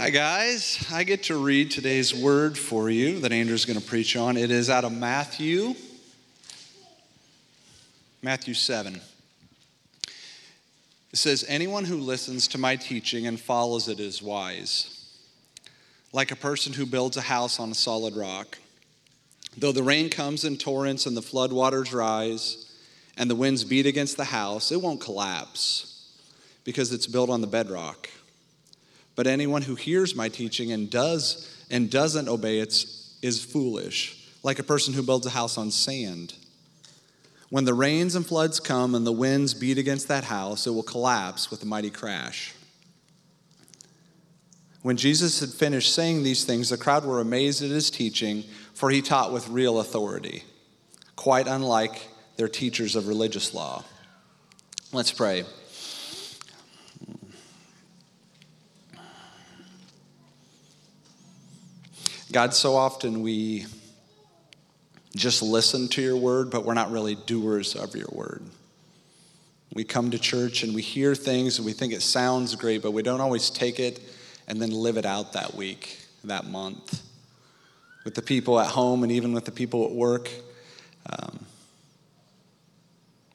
Hi, guys. I get to read today's word for you that Andrew's going to preach on. It is out of Matthew, Matthew 7. It says, Anyone who listens to my teaching and follows it is wise, like a person who builds a house on a solid rock. Though the rain comes in torrents and the floodwaters rise and the winds beat against the house, it won't collapse because it's built on the bedrock. But anyone who hears my teaching and does and doesn't obey it is foolish, like a person who builds a house on sand. When the rains and floods come and the winds beat against that house, it will collapse with a mighty crash. When Jesus had finished saying these things, the crowd were amazed at his teaching, for he taught with real authority, quite unlike their teachers of religious law. Let's pray. God, so often we just listen to your word, but we're not really doers of your word. We come to church and we hear things and we think it sounds great, but we don't always take it and then live it out that week, that month, with the people at home and even with the people at work. Um,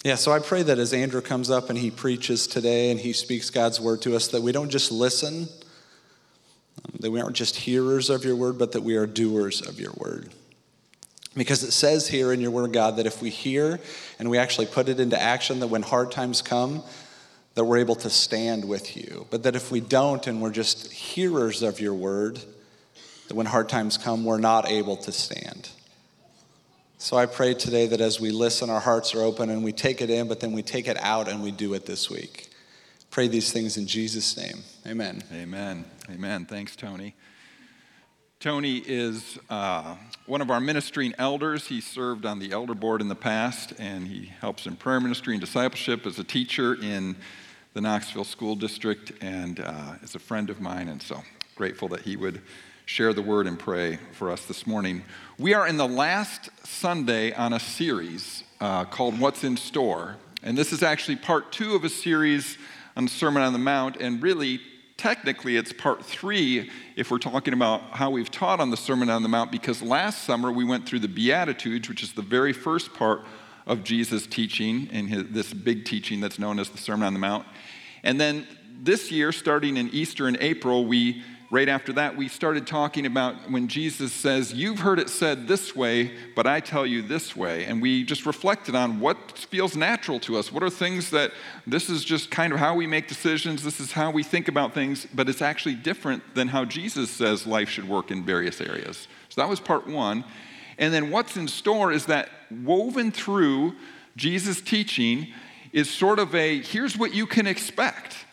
yeah, so I pray that as Andrew comes up and he preaches today and he speaks God's word to us, that we don't just listen Um, that we aren't just hearers of your word, but that we are doers of your word. Because it says here in your word, God, that if we hear and we actually put it into action, that when hard times come, that we're able to stand with you. But that if we don't and we're just hearers of your word, that when hard times come, we're not able to stand. So I pray today that as we listen, our hearts are open and we take it in, but then we take it out and we do it this week. Pray these things in Jesus' name. Amen. Amen. Amen. Thanks, Tony. Tony is uh, one of our ministering elders. He served on the elder board in the past, and he helps in prayer ministry and discipleship as a teacher in the Knoxville School District, and uh, is a friend of mine. And so grateful that he would share the word and pray for us this morning. We are in the last Sunday on a series uh, called What's in Store, and this is actually part two of a series on the Sermon on the Mount, and really, technically, it's part three if we're talking about how we've taught on the Sermon on the Mount, because last summer we went through the Beatitudes, which is the very first part of Jesus' teaching and his, this big teaching that's known as the Sermon on the Mount. And then this year, starting in Easter in April, we right after that, we started talking about when Jesus says, You've heard it said this way, but I tell you this way. And we just reflected on what feels natural to us. What are things that this is just kind of how we make decisions, this is how we think about things, but it's actually different than how Jesus says life should work in various areas. So that was part one. And then what's in store is that woven through Jesus' teaching is sort of a here's what you can expect.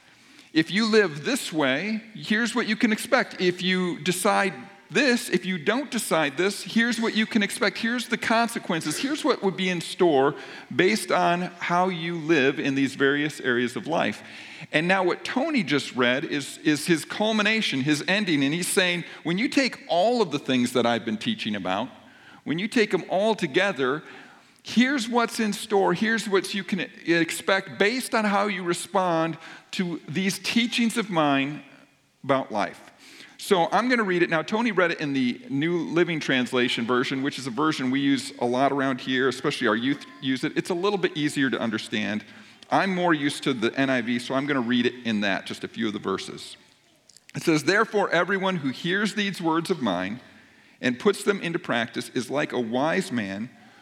If you live this way, here's what you can expect. If you decide this, if you don't decide this, here's what you can expect. Here's the consequences. Here's what would be in store based on how you live in these various areas of life. And now, what Tony just read is, is his culmination, his ending. And he's saying, when you take all of the things that I've been teaching about, when you take them all together, here's what's in store, here's what you can expect based on how you respond to these teachings of mine about life. So I'm going to read it now. Tony read it in the New Living Translation version, which is a version we use a lot around here, especially our youth use it. It's a little bit easier to understand. I'm more used to the NIV, so I'm going to read it in that, just a few of the verses. It says, Therefore, everyone who hears these words of mine and puts them into practice is like a wise man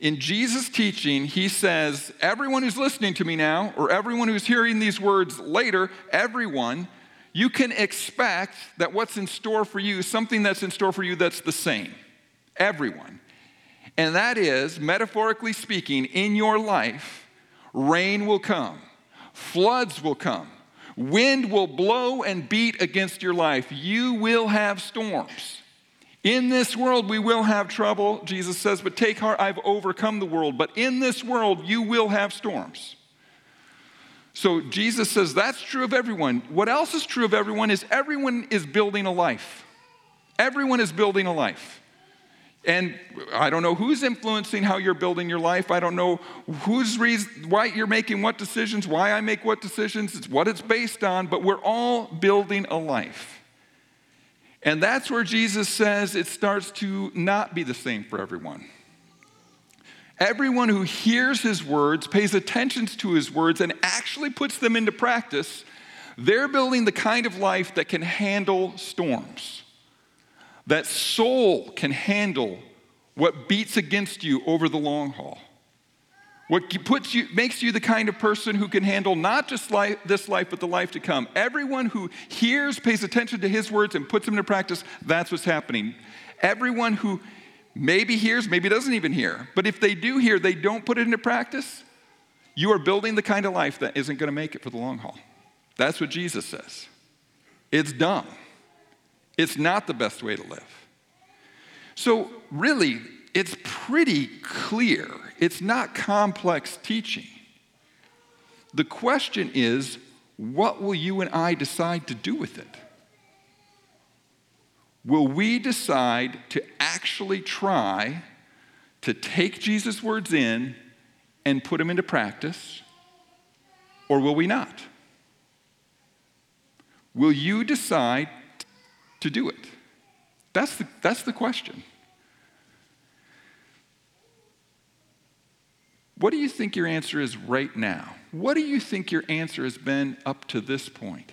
In Jesus' teaching, he says, Everyone who's listening to me now, or everyone who's hearing these words later, everyone, you can expect that what's in store for you, something that's in store for you that's the same. Everyone. And that is, metaphorically speaking, in your life, rain will come, floods will come, wind will blow and beat against your life. You will have storms. In this world we will have trouble, Jesus says, but take heart, I've overcome the world. But in this world you will have storms. So Jesus says that's true of everyone. What else is true of everyone is everyone is building a life. Everyone is building a life. And I don't know who's influencing how you're building your life. I don't know who's reason, why you're making what decisions, why I make what decisions. It's what it's based on, but we're all building a life. And that's where Jesus says it starts to not be the same for everyone. Everyone who hears his words, pays attention to his words, and actually puts them into practice, they're building the kind of life that can handle storms. That soul can handle what beats against you over the long haul. What puts you, makes you the kind of person who can handle not just life, this life, but the life to come. Everyone who hears, pays attention to his words, and puts them into practice, that's what's happening. Everyone who maybe hears, maybe doesn't even hear. But if they do hear, they don't put it into practice, you are building the kind of life that isn't going to make it for the long haul. That's what Jesus says. It's dumb. It's not the best way to live. So, really, it's pretty clear. It's not complex teaching. The question is, what will you and I decide to do with it? will we decide to actually try to take Jesus' words in and put them into practice, or will we not? Will you decide to do it? That's the, that's the question. What do you think your answer is right now? What do you think your answer has been up to this point?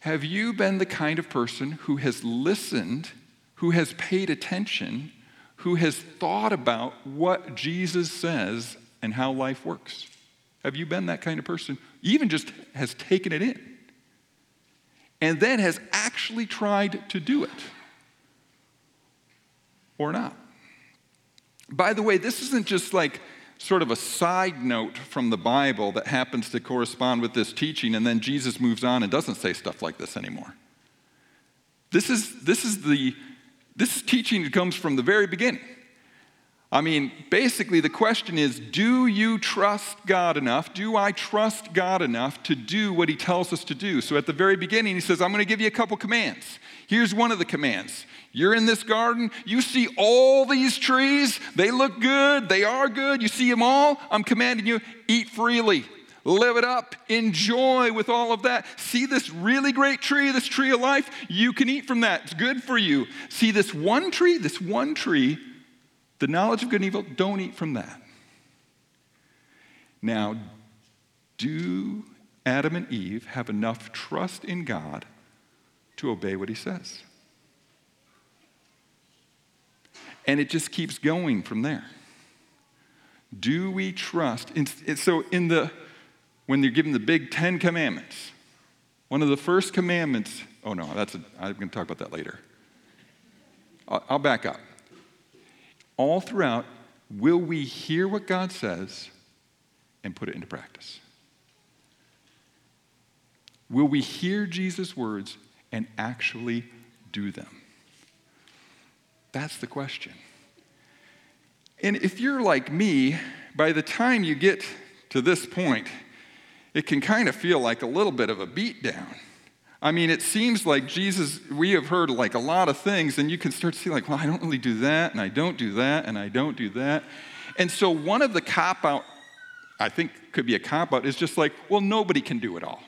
Have you been the kind of person who has listened, who has paid attention, who has thought about what Jesus says and how life works? Have you been that kind of person? Even just has taken it in and then has actually tried to do it or not. By the way, this isn't just like sort of a side note from the Bible that happens to correspond with this teaching, and then Jesus moves on and doesn't say stuff like this anymore. This is, this is the this teaching comes from the very beginning. I mean, basically, the question is do you trust God enough? Do I trust God enough to do what He tells us to do? So at the very beginning, He says, I'm going to give you a couple commands. Here's one of the commands You're in this garden, you see all these trees, they look good, they are good, you see them all. I'm commanding you, eat freely. Live it up. Enjoy with all of that. See this really great tree, this tree of life? You can eat from that. It's good for you. See this one tree, this one tree, the knowledge of good and evil, don't eat from that. Now, do Adam and Eve have enough trust in God to obey what he says? And it just keeps going from there. Do we trust? so, in the when they're given the big Ten Commandments, one of the first commandments, oh no, that's a, I'm going to talk about that later. I'll, I'll back up. All throughout, will we hear what God says and put it into practice? Will we hear Jesus' words and actually do them? That's the question. And if you're like me, by the time you get to this point, it can kind of feel like a little bit of a beatdown. I mean, it seems like Jesus, we have heard like a lot of things, and you can start to see, like, well, I don't really do that, and I don't do that, and I don't do that. And so, one of the cop out, I think could be a cop out, is just like, well, nobody can do it all.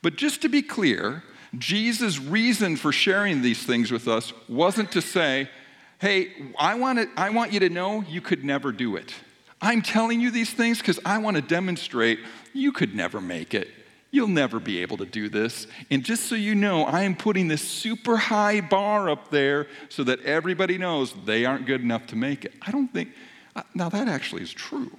But just to be clear, Jesus' reason for sharing these things with us wasn't to say, hey, I want, to, I want you to know you could never do it. I'm telling you these things because I want to demonstrate you could never make it. You'll never be able to do this. And just so you know, I am putting this super high bar up there so that everybody knows they aren't good enough to make it. I don't think, uh, now that actually is true.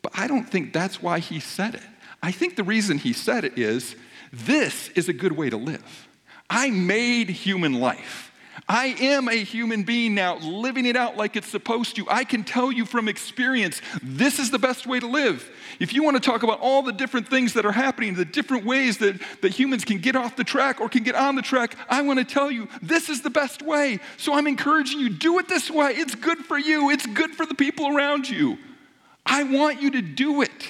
But I don't think that's why he said it. I think the reason he said it is this is a good way to live. I made human life. I am a human being now, living it out like it's supposed to. I can tell you from experience, this is the best way to live. If you want to talk about all the different things that are happening, the different ways that, that humans can get off the track or can get on the track, I want to tell you, this is the best way. So I'm encouraging you, do it this way. It's good for you, it's good for the people around you. I want you to do it.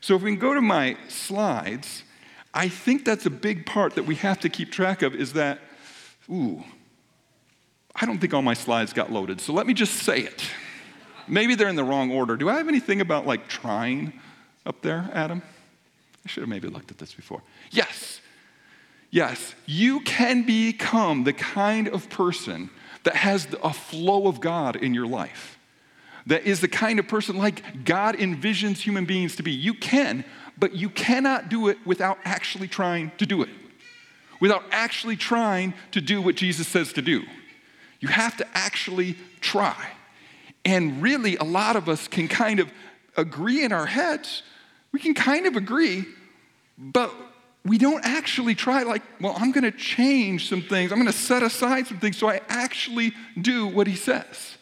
So if we can go to my slides, I think that's a big part that we have to keep track of is that Ooh, I don't think all my slides got loaded, so let me just say it. Maybe they're in the wrong order. Do I have anything about like trying up there, Adam? I should have maybe looked at this before. Yes, yes, you can become the kind of person that has a flow of God in your life, that is the kind of person like God envisions human beings to be. You can, but you cannot do it without actually trying to do it without actually trying to do what Jesus says to do. You have to actually try. And really, a lot of us can kind of agree in our heads. We can kind of agree, but we don't actually try, like, well, I'm going to change some things. I'm going to set aside some things so I actually do what he says.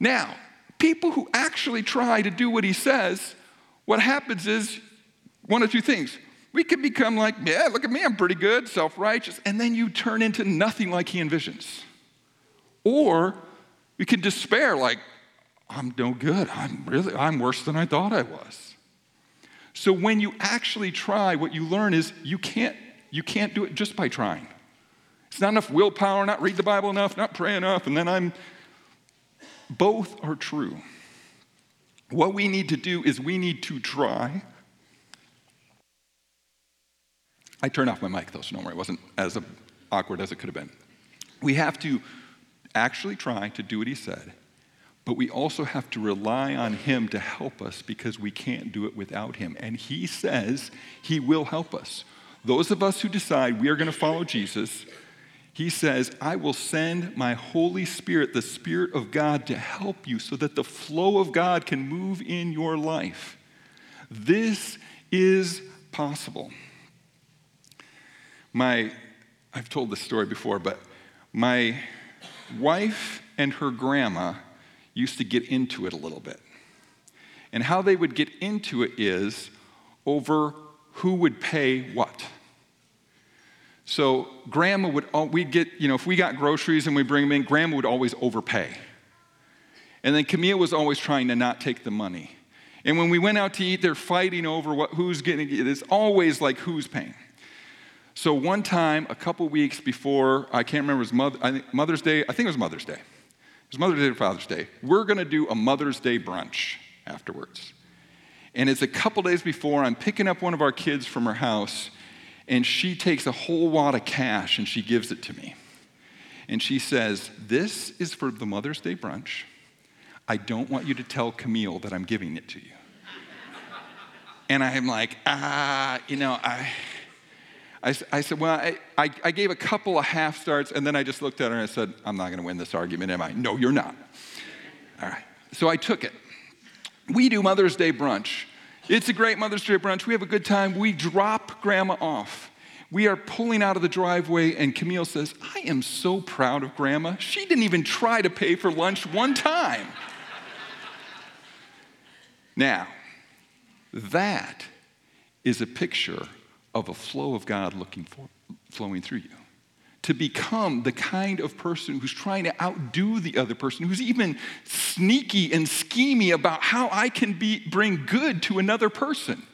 Now, people who actually try to do what he says, what happens is one of two things. We can become like, yeah, look at me, I'm pretty good, self righteous, and then you turn into nothing like he envisions. Or we can despair, like, I'm no good. I'm really, I'm worse than I thought I was. So when you actually try, what you learn is you can't, you can't do it just by trying. It's not enough willpower, not read the Bible enough, not pray enough, and then I'm. Both are true. What we need to do is we need to try I turned off my mic though, so don't worry, it wasn't as awkward as it could have been. We have to actually try to do what he said, but we also have to rely on him to help us because we can't do it without him. And he says he will help us. Those of us who decide we are going to follow Jesus, he says, I will send my Holy Spirit, the Spirit of God, to help you so that the flow of God can move in your life. This is possible. My, I've told this story before, but my wife and her grandma used to get into it a little bit. And how they would get into it is over who would pay what. So grandma would, we'd get, you know, if we got groceries and we bring them in, grandma would always overpay. And then Camille was always trying to not take the money. And when we went out to eat, they're fighting over what, who's getting it. It's always like who's paying. So one time, a couple weeks before, I can't remember, it was Mother, Mother's Day. I think it was Mother's Day. It was Mother's Day or Father's Day. We're going to do a Mother's Day brunch afterwards. And it's a couple days before, I'm picking up one of our kids from her house, and she takes a whole wad of cash and she gives it to me. And she says, This is for the Mother's Day brunch. I don't want you to tell Camille that I'm giving it to you. and I'm like, ah, you know, I I, I said, Well, I, I, I, gave a couple of half starts, and then I just looked at her and I said, I'm not going to win this argument, am I? No, you're not. All right. So I took it. We do Mother's Day brunch. It's a great Mother's Day brunch. We have a good time. We drop grandma off. We are pulling out of the driveway, and Camille says, I am so proud of grandma. She didn't even try to pay for lunch one time. now, that is a picture of a flow of God looking for, flowing through you. To become the kind of person who's trying to outdo the other person, who's even sneaky and schemy about how I can be, bring good to another person.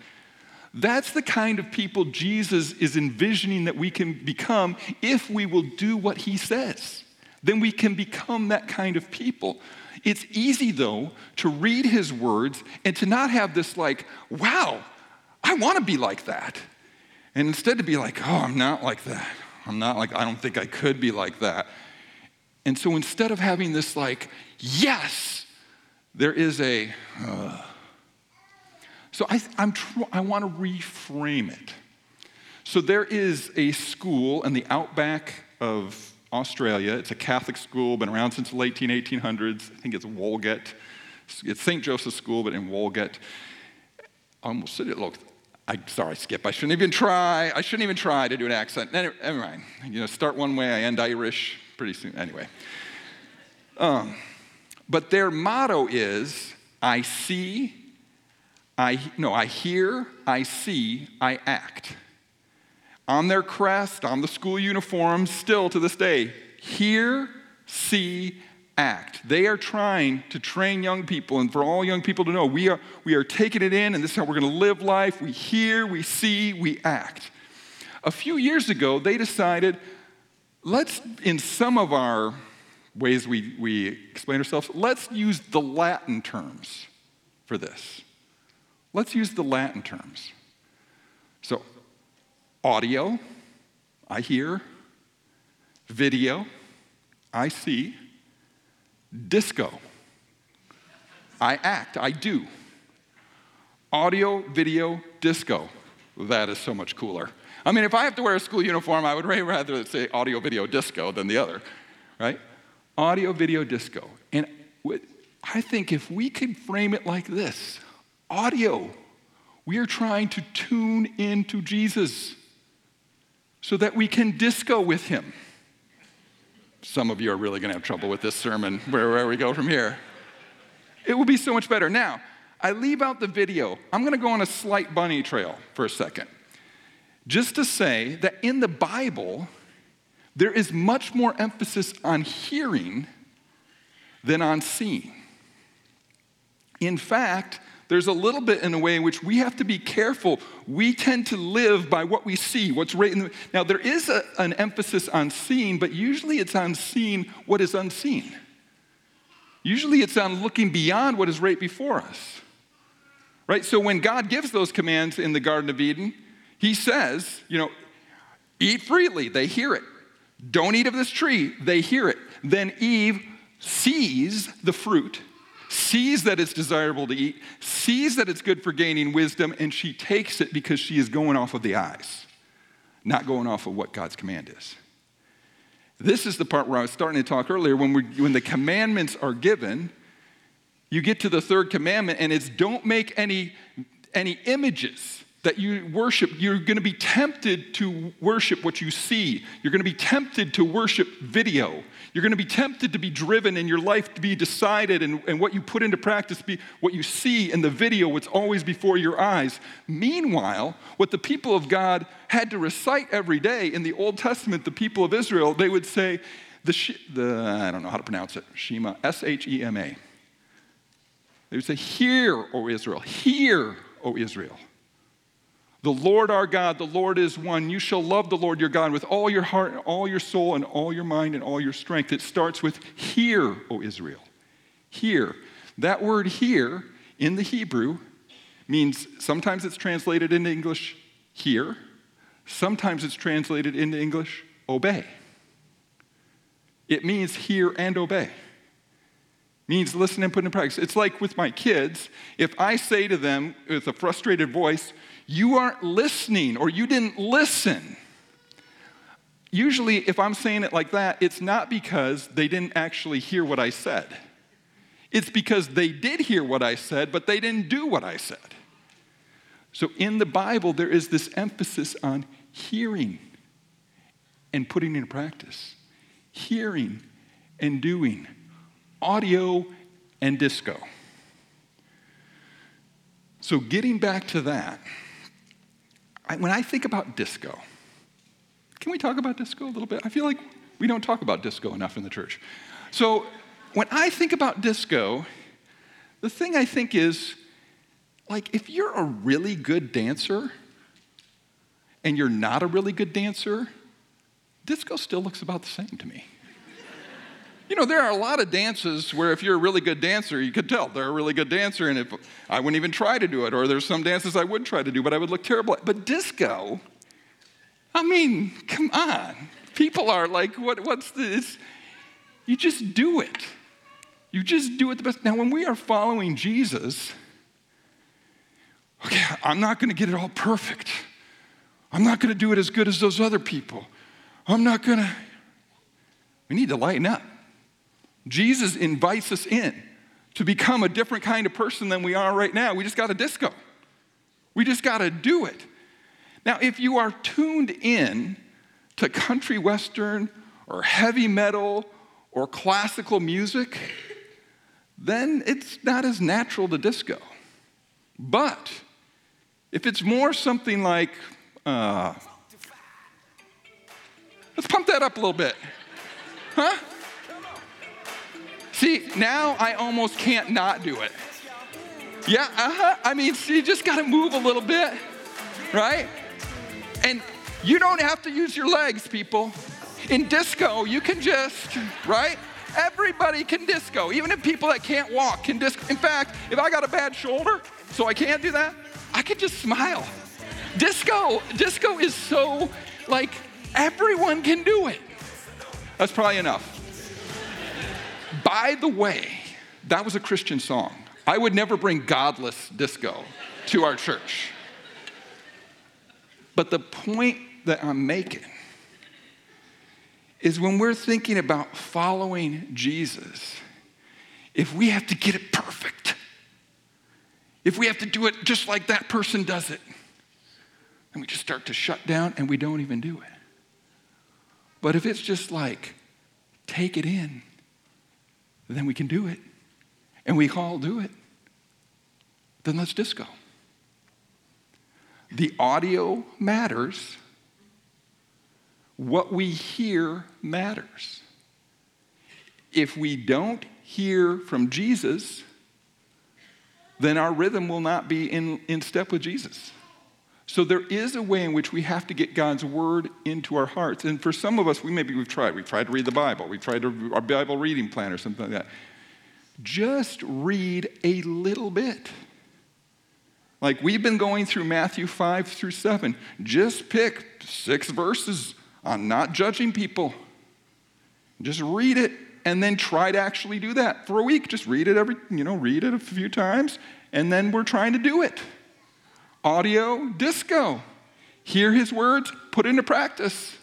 That's the kind of people Jesus is envisioning that we can become if we will do what he says. Then we can become that kind of people. It's easy, though, to read his words and to not have this, like, wow, I want to be like that. And instead to be like, oh, I'm not like that. I'm not like, I don't think I could be like that. And so instead of having this, like, yes, there is a. Uh. So I, I'm tr- I want to reframe it. So there is a school in the outback of Australia. It's a Catholic school, been around since the late 1800s. I think it's Walgett. It's St. Joseph's School, but in Walgett. I almost said it. Look, I sorry, Skip. I shouldn't even try. I shouldn't even try to do an accent. Never, never mind. You know, start one way, I end Irish pretty soon. Anyway. Um, but their motto is I see, I no, I hear, I see, I act. On their crest, on the school uniforms, still to this day, hear, see, act. They are trying to train young people, and for all young people to know, we are, we are taking it in, and this is how we're going to live life. We hear, we see, we act. A few years ago, they decided let's, in some of our ways we, we explain ourselves, let's use the Latin terms for this. Let's use the Latin terms. So, audio, I hear, video, I see, disco, I act, I do. Audio, video, disco. That is so much cooler. I mean, if I have to wear a school uniform, I would rather say audio, video, disco than the other, right? Audio, video, disco. And I think if we could frame it like this audio, we are trying to tune into Jesus so that we can disco with him. Some of you are really going to have trouble with this sermon, where, where we go from here. It will be so much better. Now, I leave out the video. I'm going to go on a slight bunny trail for a second. Just to say that in the Bible, there is much more emphasis on hearing than on seeing. In fact, there's a little bit in a way in which we have to be careful. We tend to live by what we see, what's right in the. Now, there is a, an emphasis on seeing, but usually it's on seeing what is unseen. Usually it's on looking beyond what is right before us. Right? So when God gives those commands in the Garden of Eden, He says, you know, eat freely, they hear it. Don't eat of this tree, they hear it. Then Eve sees the fruit sees that it's desirable to eat, sees that it's good for gaining wisdom, and she takes it because she is going off of the eyes, not going off of what God's command is. This is the part where I was starting to talk earlier. When, we when the commandments are given, you get to the third commandment, and it's don't make any, any images that you worship, you're going to be tempted to worship what you see. You're going to be tempted to worship video. You're going to be tempted to be driven and your life to be decided and, and what you put into practice be what you see in the video, what's always before your eyes. Meanwhile, what the people of God had to recite every day in the Old Testament, the people of Israel, they would say, the, the I don't know how to pronounce it, Shema, S H E M A. They would say, Hear, O Israel, hear, O Israel. The Lord our God, the Lord is one. You shall love the Lord your God with all your heart, and all your soul, and all your mind, and all your strength. It starts with hear, O Israel. Hear. That word hear in the Hebrew means sometimes it's translated into English hear, sometimes it's translated into English obey. It means hear and obey. means listen and put in practice. It's like with my kids, if I say to them with a frustrated voice, you aren't listening or you didn't listen. Usually, if I'm saying it like that, it's not because they didn't actually hear what I said. It's because they did hear what I said, but they didn't do what I said. So in the Bible, there is this emphasis on hearing and putting into practice, hearing and doing, audio and disco. So getting back to that, I, when I think about disco, can we talk about disco a little bit? I feel like we don't talk about disco enough in the church. So when I think about disco, the thing I think is like if you're a really good dancer and you're not a really good dancer, disco still looks about the same to me. You know, there are a lot of dances where if you're a really good dancer, you could tell they're a really good dancer, and if I wouldn't even try to do it, or there's some dances I would try to do, but I would look terrible. But disco, I mean, come on. People are like, what, what's this? You just do it. You just do it the best. Now, when we are following Jesus, okay, I'm not going to get it all perfect. I'm not going to do it as good as those other people. I'm not going to. We need to lighten up. Jesus invites us in to become a different kind of person than we are right now. We just got a disco. We just got to do it. Now, if you are tuned in to country western or heavy metal or classical music, then it's not as natural to disco. But if it's more something like, uh, let's pump that up a little bit, huh? See, now I almost can't not do it. Yeah, uh huh. I mean, see, you just got to move a little bit, right? And you don't have to use your legs, people. In disco, you can just, right? Everybody can disco. Even if people that can't walk can disco. In fact, if I got a bad shoulder, so I can't do that, I can just smile. Disco, disco is so like everyone can do it. That's probably enough. By the way, that was a Christian song. I would never bring godless disco to our church. But the point that I'm making is when we're thinking about following Jesus, if we have to get it perfect, if we have to do it just like that person does it, then we just start to shut down and we don't even do it. But if it's just like, take it in, then we can do it. And we all do it. Then let's disco. The audio matters what we hear matters. If we don't hear from Jesus, then our rhythm will not be in, in step with Jesus. So there is a way in which we have to get God's word into our hearts. And for some of us, we maybe we've tried. We've tried to read the Bible. We've tried to, our Bible reading plan or something like that. Just read a little bit. Like we've been going through Matthew 5 through 7. Just pick six verses on not judging people. Just read it and then try to actually do that for a week. Just read it every, you know, read it a few times, and then we're trying to do it. Audio, disco. Hear his words, put into practice.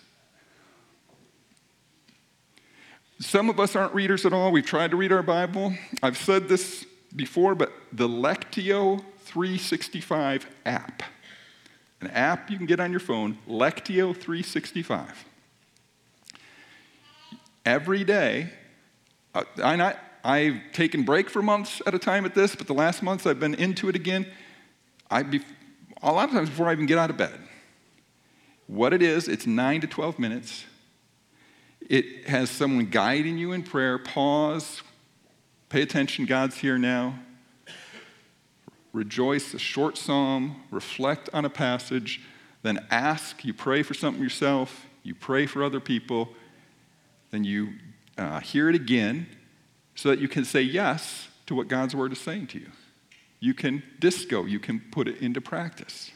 Some of us aren't readers at all. We've tried to read our Bible. I've said this before, but the Lectio 365 app an app you can get on your phone, Lectio 365. Every day, uh, I, I've taken break for months at a time at this, but the last months I've been into it again. I a lot of times before I even get out of bed. What it is, it's 9 to 12 minutes. It has someone guiding you in prayer. Pause, pay attention, God's here now rejoice, a short psalm, reflect on a passage, then ask, you pray for something yourself, you pray for other people, then you uh, hear it again so that you can say yes to what God's word is saying to you. You can disco, you can put it into practice.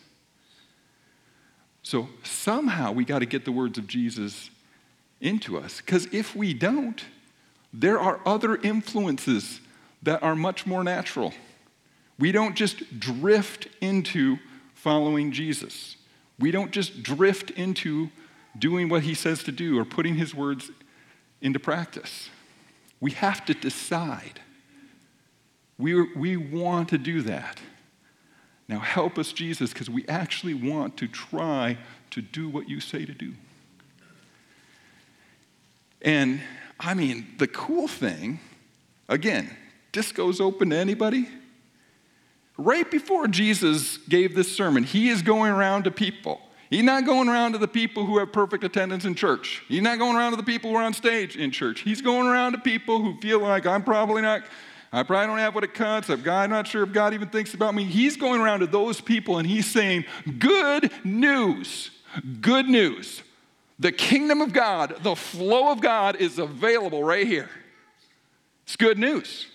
So somehow we got to get the words of Jesus into us because if we don't, there are other influences that are much more natural. We don't just drift into following Jesus. We don't just drift into doing what he says to do or putting his words into practice. We have to decide. We, we want to do that. Now, help us, Jesus, because we actually want to try to do what you say to do. And I mean, the cool thing, again, disco's open to anybody. Right before Jesus gave this sermon, he is going around to people. He's not going around to the people who have perfect attendance in church. He's not going around to the people who are on stage in church. He's going around to people who feel like I'm probably not, I probably don't have what it cuts. I'm not sure if God even thinks about me. He's going around to those people and he's saying, Good news, good news. The kingdom of God, the flow of God is available right here. It's good news.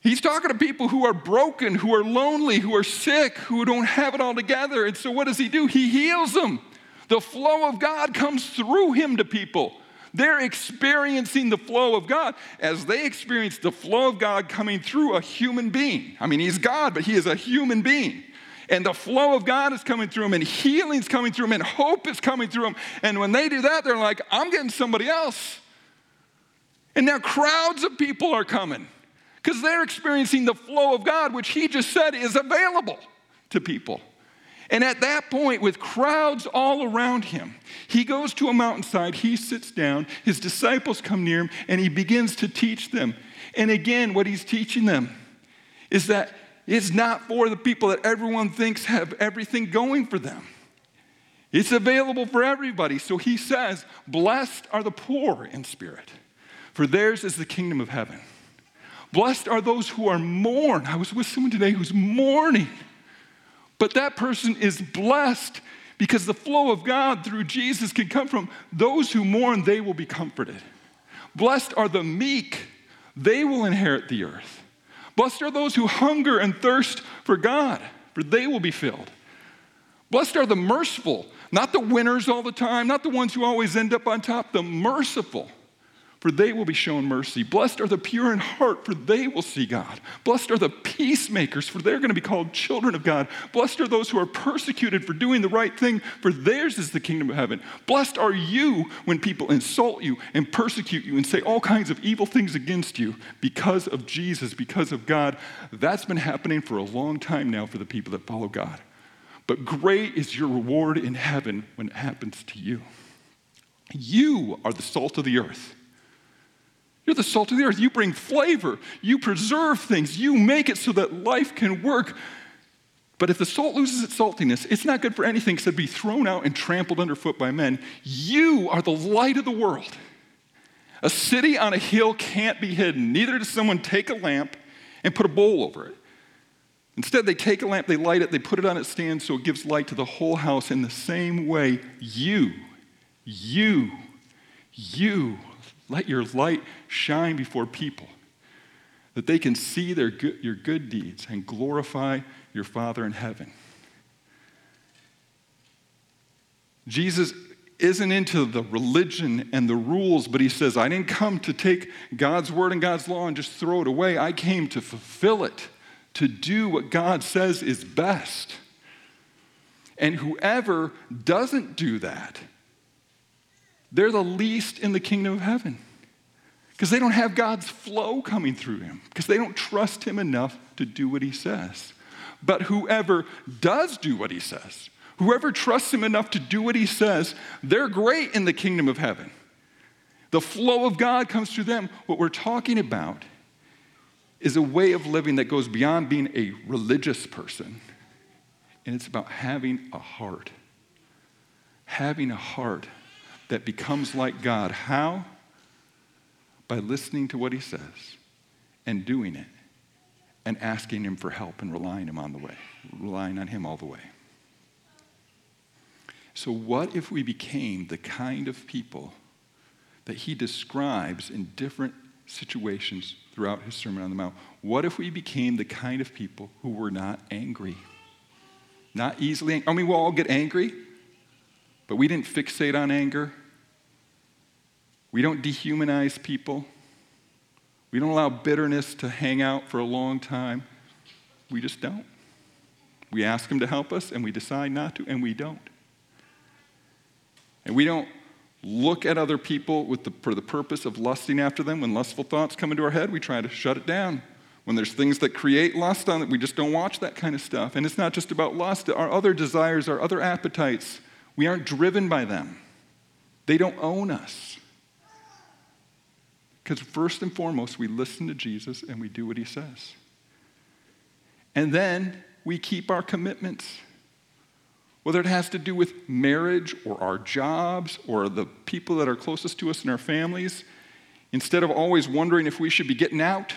He's talking to people who are broken, who are lonely, who are sick, who don't have it all together. And so, what does he do? He heals them. The flow of God comes through him to people. They're experiencing the flow of God as they experience the flow of God coming through a human being. I mean, he's God, but he is a human being. And the flow of God is coming through him, and healing's coming through him, and hope is coming through him. And when they do that, they're like, I'm getting somebody else. And now crowds of people are coming because they're experiencing the flow of God, which He just said is available. to people. And at that point, with crowds all around him, he goes to a mountainside, he sits down, his disciples come near him, and he begins to teach them. And again, what he's teaching them is that it's not for the people that everyone thinks have everything going for them. It's available for everybody. So he says, Blessed are the poor in spirit, for theirs is the kingdom of heaven. Blessed are those who are mourn. I was with someone today who's mourning but that person is blessed because the flow of God through Jesus can come from those who mourn, they will be comforted. Blessed are the meek, they will inherit the earth. Blessed are those who hunger and thirst for God, for they will be filled. Blessed are the merciful, not the winners all the time, not the ones who always end up on top, the merciful for they will be shown mercy. Blessed are the pure in heart, for they will see God. Blessed are the peacemakers, for they're going to be called children of God. Blessed are those who are persecuted for doing the right thing, for theirs is the kingdom of heaven. Blessed are you when people insult you and persecute you and say all kinds of evil things against you because of Jesus, because of God. That's been happening for a long time now for the people that follow God. But great is your reward in heaven when it happens to you. You are the salt of the earth. You're the salt of the earth. You bring flavor. You preserve things. You make it so that life can work. But if the salt loses its saltiness, it's not good for anything except be thrown out and trampled underfoot by men. You are the light of the world. A city on a hill can't be hidden. Neither does someone take a lamp and put a bowl over it. Instead, they take a lamp, they light it, they put it on its stand so it gives light to the whole house. In the same way, you, you, you let your light shine before people that they can see their good, your good deeds and glorify your Father in heaven. Jesus isn't into the religion and the rules, but he says, I didn't come to take God's word and God's law and just throw it away. I came to fulfill it, to do what God says is best. And whoever doesn't do that, they're the least in the kingdom of heaven because they don't have God's flow coming through him, because they don't trust him enough to do what he says. But whoever does do what he says, whoever trusts him enough to do what he says, they're great in the kingdom of heaven. The flow of God comes through them. What we're talking about is a way of living that goes beyond being a religious person, and it's about having a heart. Having a heart that becomes like God. How? By listening to what he says and doing it and asking him for help and relying him on the way, relying on him all the way. So, what if we became the kind of people that he describes in different situations throughout his Sermon on the Mount? What if we became the kind of people who were not angry? Not easily, I mean, we'll all get angry, but we didn't fixate on anger. We don't dehumanize people. We don't allow bitterness to hang out for a long time. We just don't. We ask Him to help us, and we decide not to, and we don't. And we don't look at other people with the, for the purpose of lusting after them. When lustful thoughts come into our head, we try to shut it down. When there's things that create lust on it, we just don't watch that kind of stuff. And it's not just about lust, our other desires, our other appetites, we aren't driven by them. They don't own us. Because first and foremost, we listen to Jesus and we do what he says. And then we keep our commitments. Whether it has to do with marriage or our jobs or the people that are closest to us in our families, instead of always wondering if we should be getting out,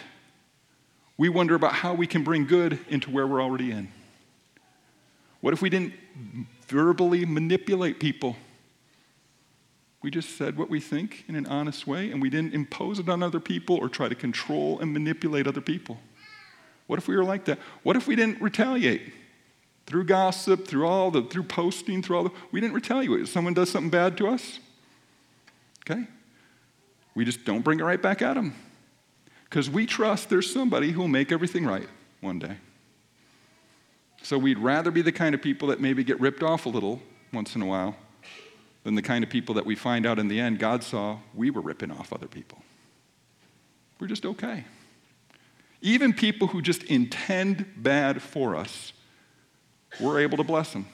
we wonder about how we can bring good into where we're already in. What if we didn't verbally manipulate people? We just said what we think in an honest way, and we didn't impose it on other people or try to control and manipulate other people. What if we were like that? What if we didn't retaliate? Through gossip, through all the, through posting, through all the, we didn't retaliate. Someone does something bad to us, okay? We just don't bring it right back at them. Because we trust there's somebody who will make everything right one day. So we'd rather be the kind of people that maybe get ripped off a little once in a while than the kind of people that we find out in the end God saw we were ripping off other people. We're just okay. Even people who just intend bad for us, we're able to bless them.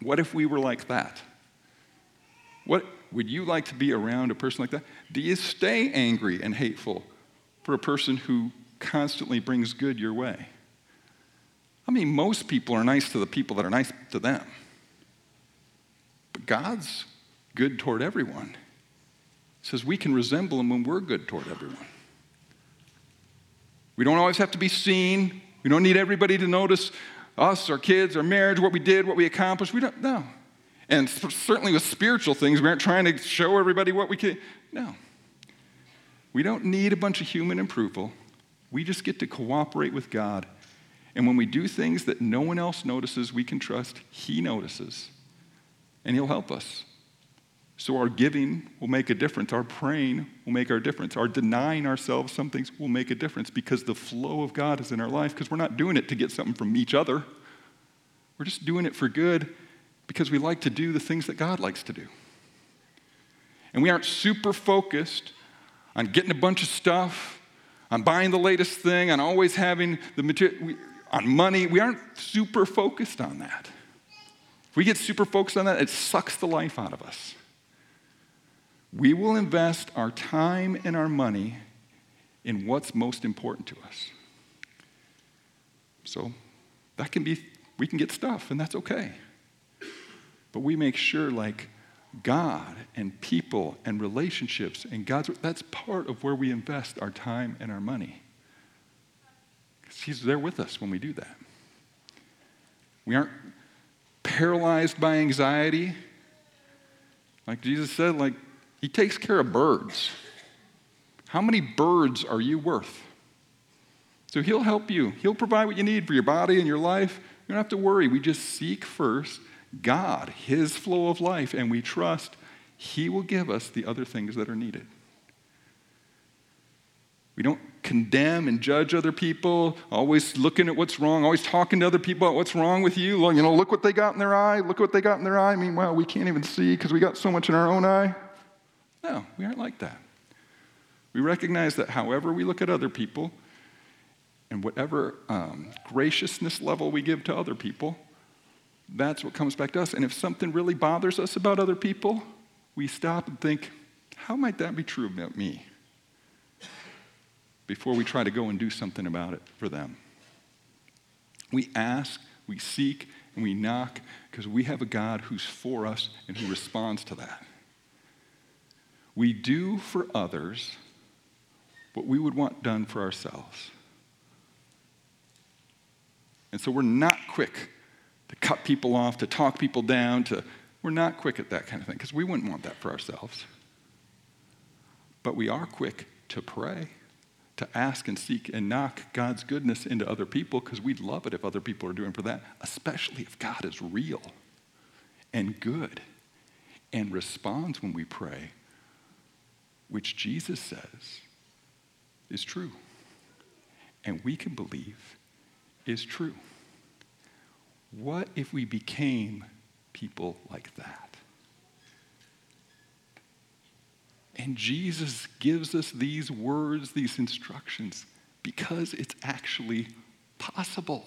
What if we were like that? What would you like to be around a person like that? Do you stay angry and hateful for a person who constantly brings good your way? I mean, most people are nice to the people that are nice to them. But God's good toward everyone. Says we can resemble him when we're good toward everyone. We don't always have to be seen. We don't need everybody to notice us, our kids, our marriage, what we did, what we accomplished. We don't, no. And certainly with spiritual things, we aren't trying to show everybody what we can. No. We don't need a bunch of human approval. We just get to cooperate with God. And when we do things that no one else notices, we can trust He notices. And He'll help us. So our giving will make a difference. Our praying will make our difference. Our denying ourselves some things will make a difference because the flow of God is in our life because we're not doing it to get something from each other. We're just doing it for good because we like to do the things that God likes to do. And we aren't super focused on getting a bunch of stuff, on buying the latest thing, on always having the material, on money. We aren't super focused on that. If we get super focused on that, it sucks the life out of us. We will invest our time and our money in what's most important to us. So that can be, we can get stuff, and that's okay. But we make sure, like, God and people and relationships and God's, that's part of where we invest our time and our money. Because He's there with us when we do that. We aren't paralyzed by anxiety. Like Jesus said, like, he takes care of birds. How many birds are you worth? So he'll help you. He'll provide what you need for your body and your life. You don't have to worry. We just seek first God, his flow of life, and we trust he will give us the other things that are needed. We don't condemn and judge other people, always looking at what's wrong, always talking to other people about what's wrong with you. You know, look what they got in their eye, look what they got in their eye. Meanwhile, we can't even see because we got so much in our own eye. No, we aren't like that. We recognize that however we look at other people and whatever um, graciousness level we give to other people, that's what comes back to us. And if something really bothers us about other people, we stop and think, how might that be true about me? Before we try to go and do something about it for them. We ask, we seek, and we knock because we have a God who's for us and who responds to that. We do for others what we would want done for ourselves. And so we're not quick to cut people off, to talk people down, to we're not quick at that kind of thing because we wouldn't want that for ourselves. But we are quick to pray, to ask and seek and knock God's goodness into other people because we'd love it if other people are doing for that, especially if God is real and good and responds when we pray which Jesus says is true and we can believe is true. What if we became people like that? And Jesus gives us these words, these instructions, because it's actually possible.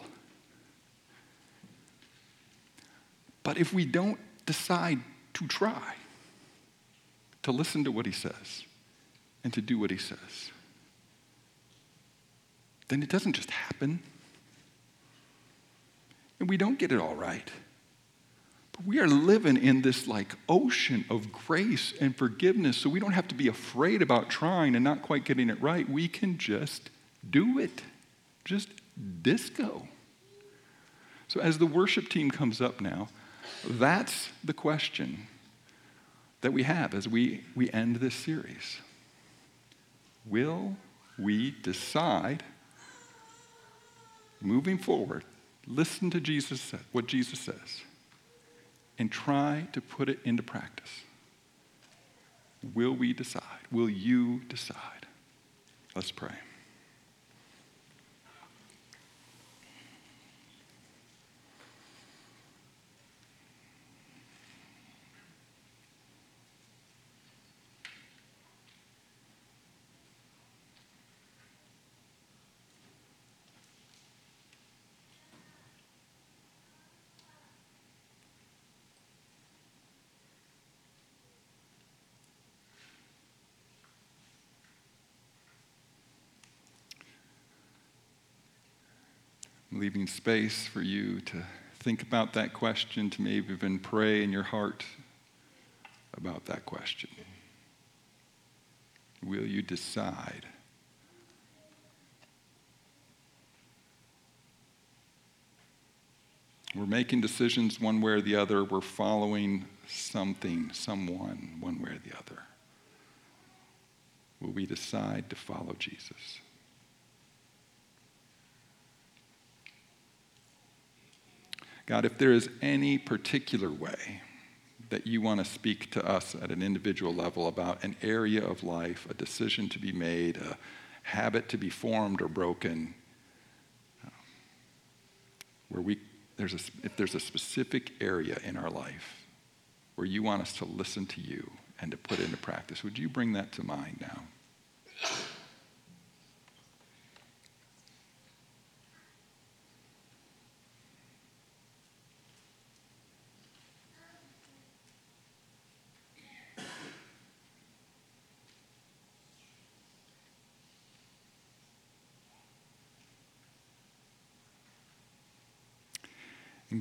But if we don't decide to try, to listen to what he says, and to do what he says. Then it doesn't just happen. And we don't get it all right. We are living in this like ocean of grace and forgiveness, so we don't have to be afraid about trying and not quite getting it right. We can just do it. Just disco. So as the worship team comes up now, that's the question that we have as we, we end this series. Will we decide moving forward, listen to Jesus, what Jesus says, and try to put it into practice? Will we decide? Will you decide? Let's pray. Leaving space for you to think about that question, to maybe even pray in your heart about that question. Will you decide? We're making decisions one way or the other. We're following something, someone, one way or the other. Will we decide to follow Jesus? God, if there is any particular way that you want to speak to us at an individual level about an area of life, a decision to be made, a habit to be formed or broken, um, where we, there's a, if there's a specific area in our life where you want us to listen to you and to put into practice, would you bring that to mind now?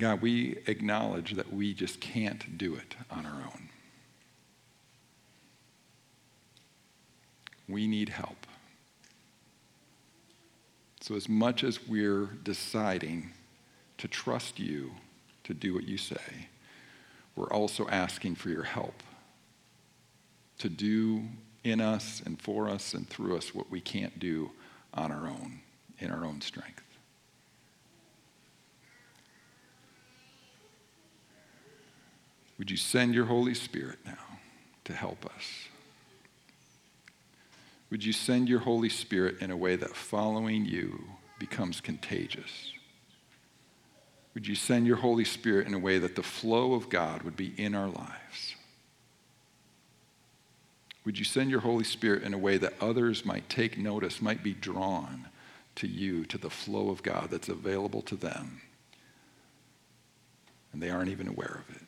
God, we acknowledge that we just can't do it on our own. We need help. So, as much as we're deciding to trust you to do what you say, we're also asking for your help to do in us and for us and through us what we can't do on our own, in our own strength. Would you send your Holy Spirit now to help us? Would you send your Holy Spirit in a way that following you becomes contagious? Would you send your Holy Spirit in a way that the flow of God would be in our lives? Would you send your Holy Spirit in a way that others might take notice, might be drawn to you, to the flow of God that's available to them, and they aren't even aware of it?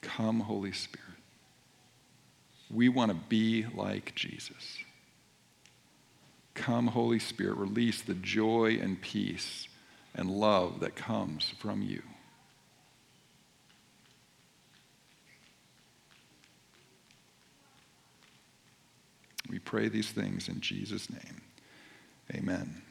Come, Holy Spirit. We want to be like Jesus. Come, Holy Spirit, release the joy and peace and love that comes from you. We pray these things in Jesus' name. Amen.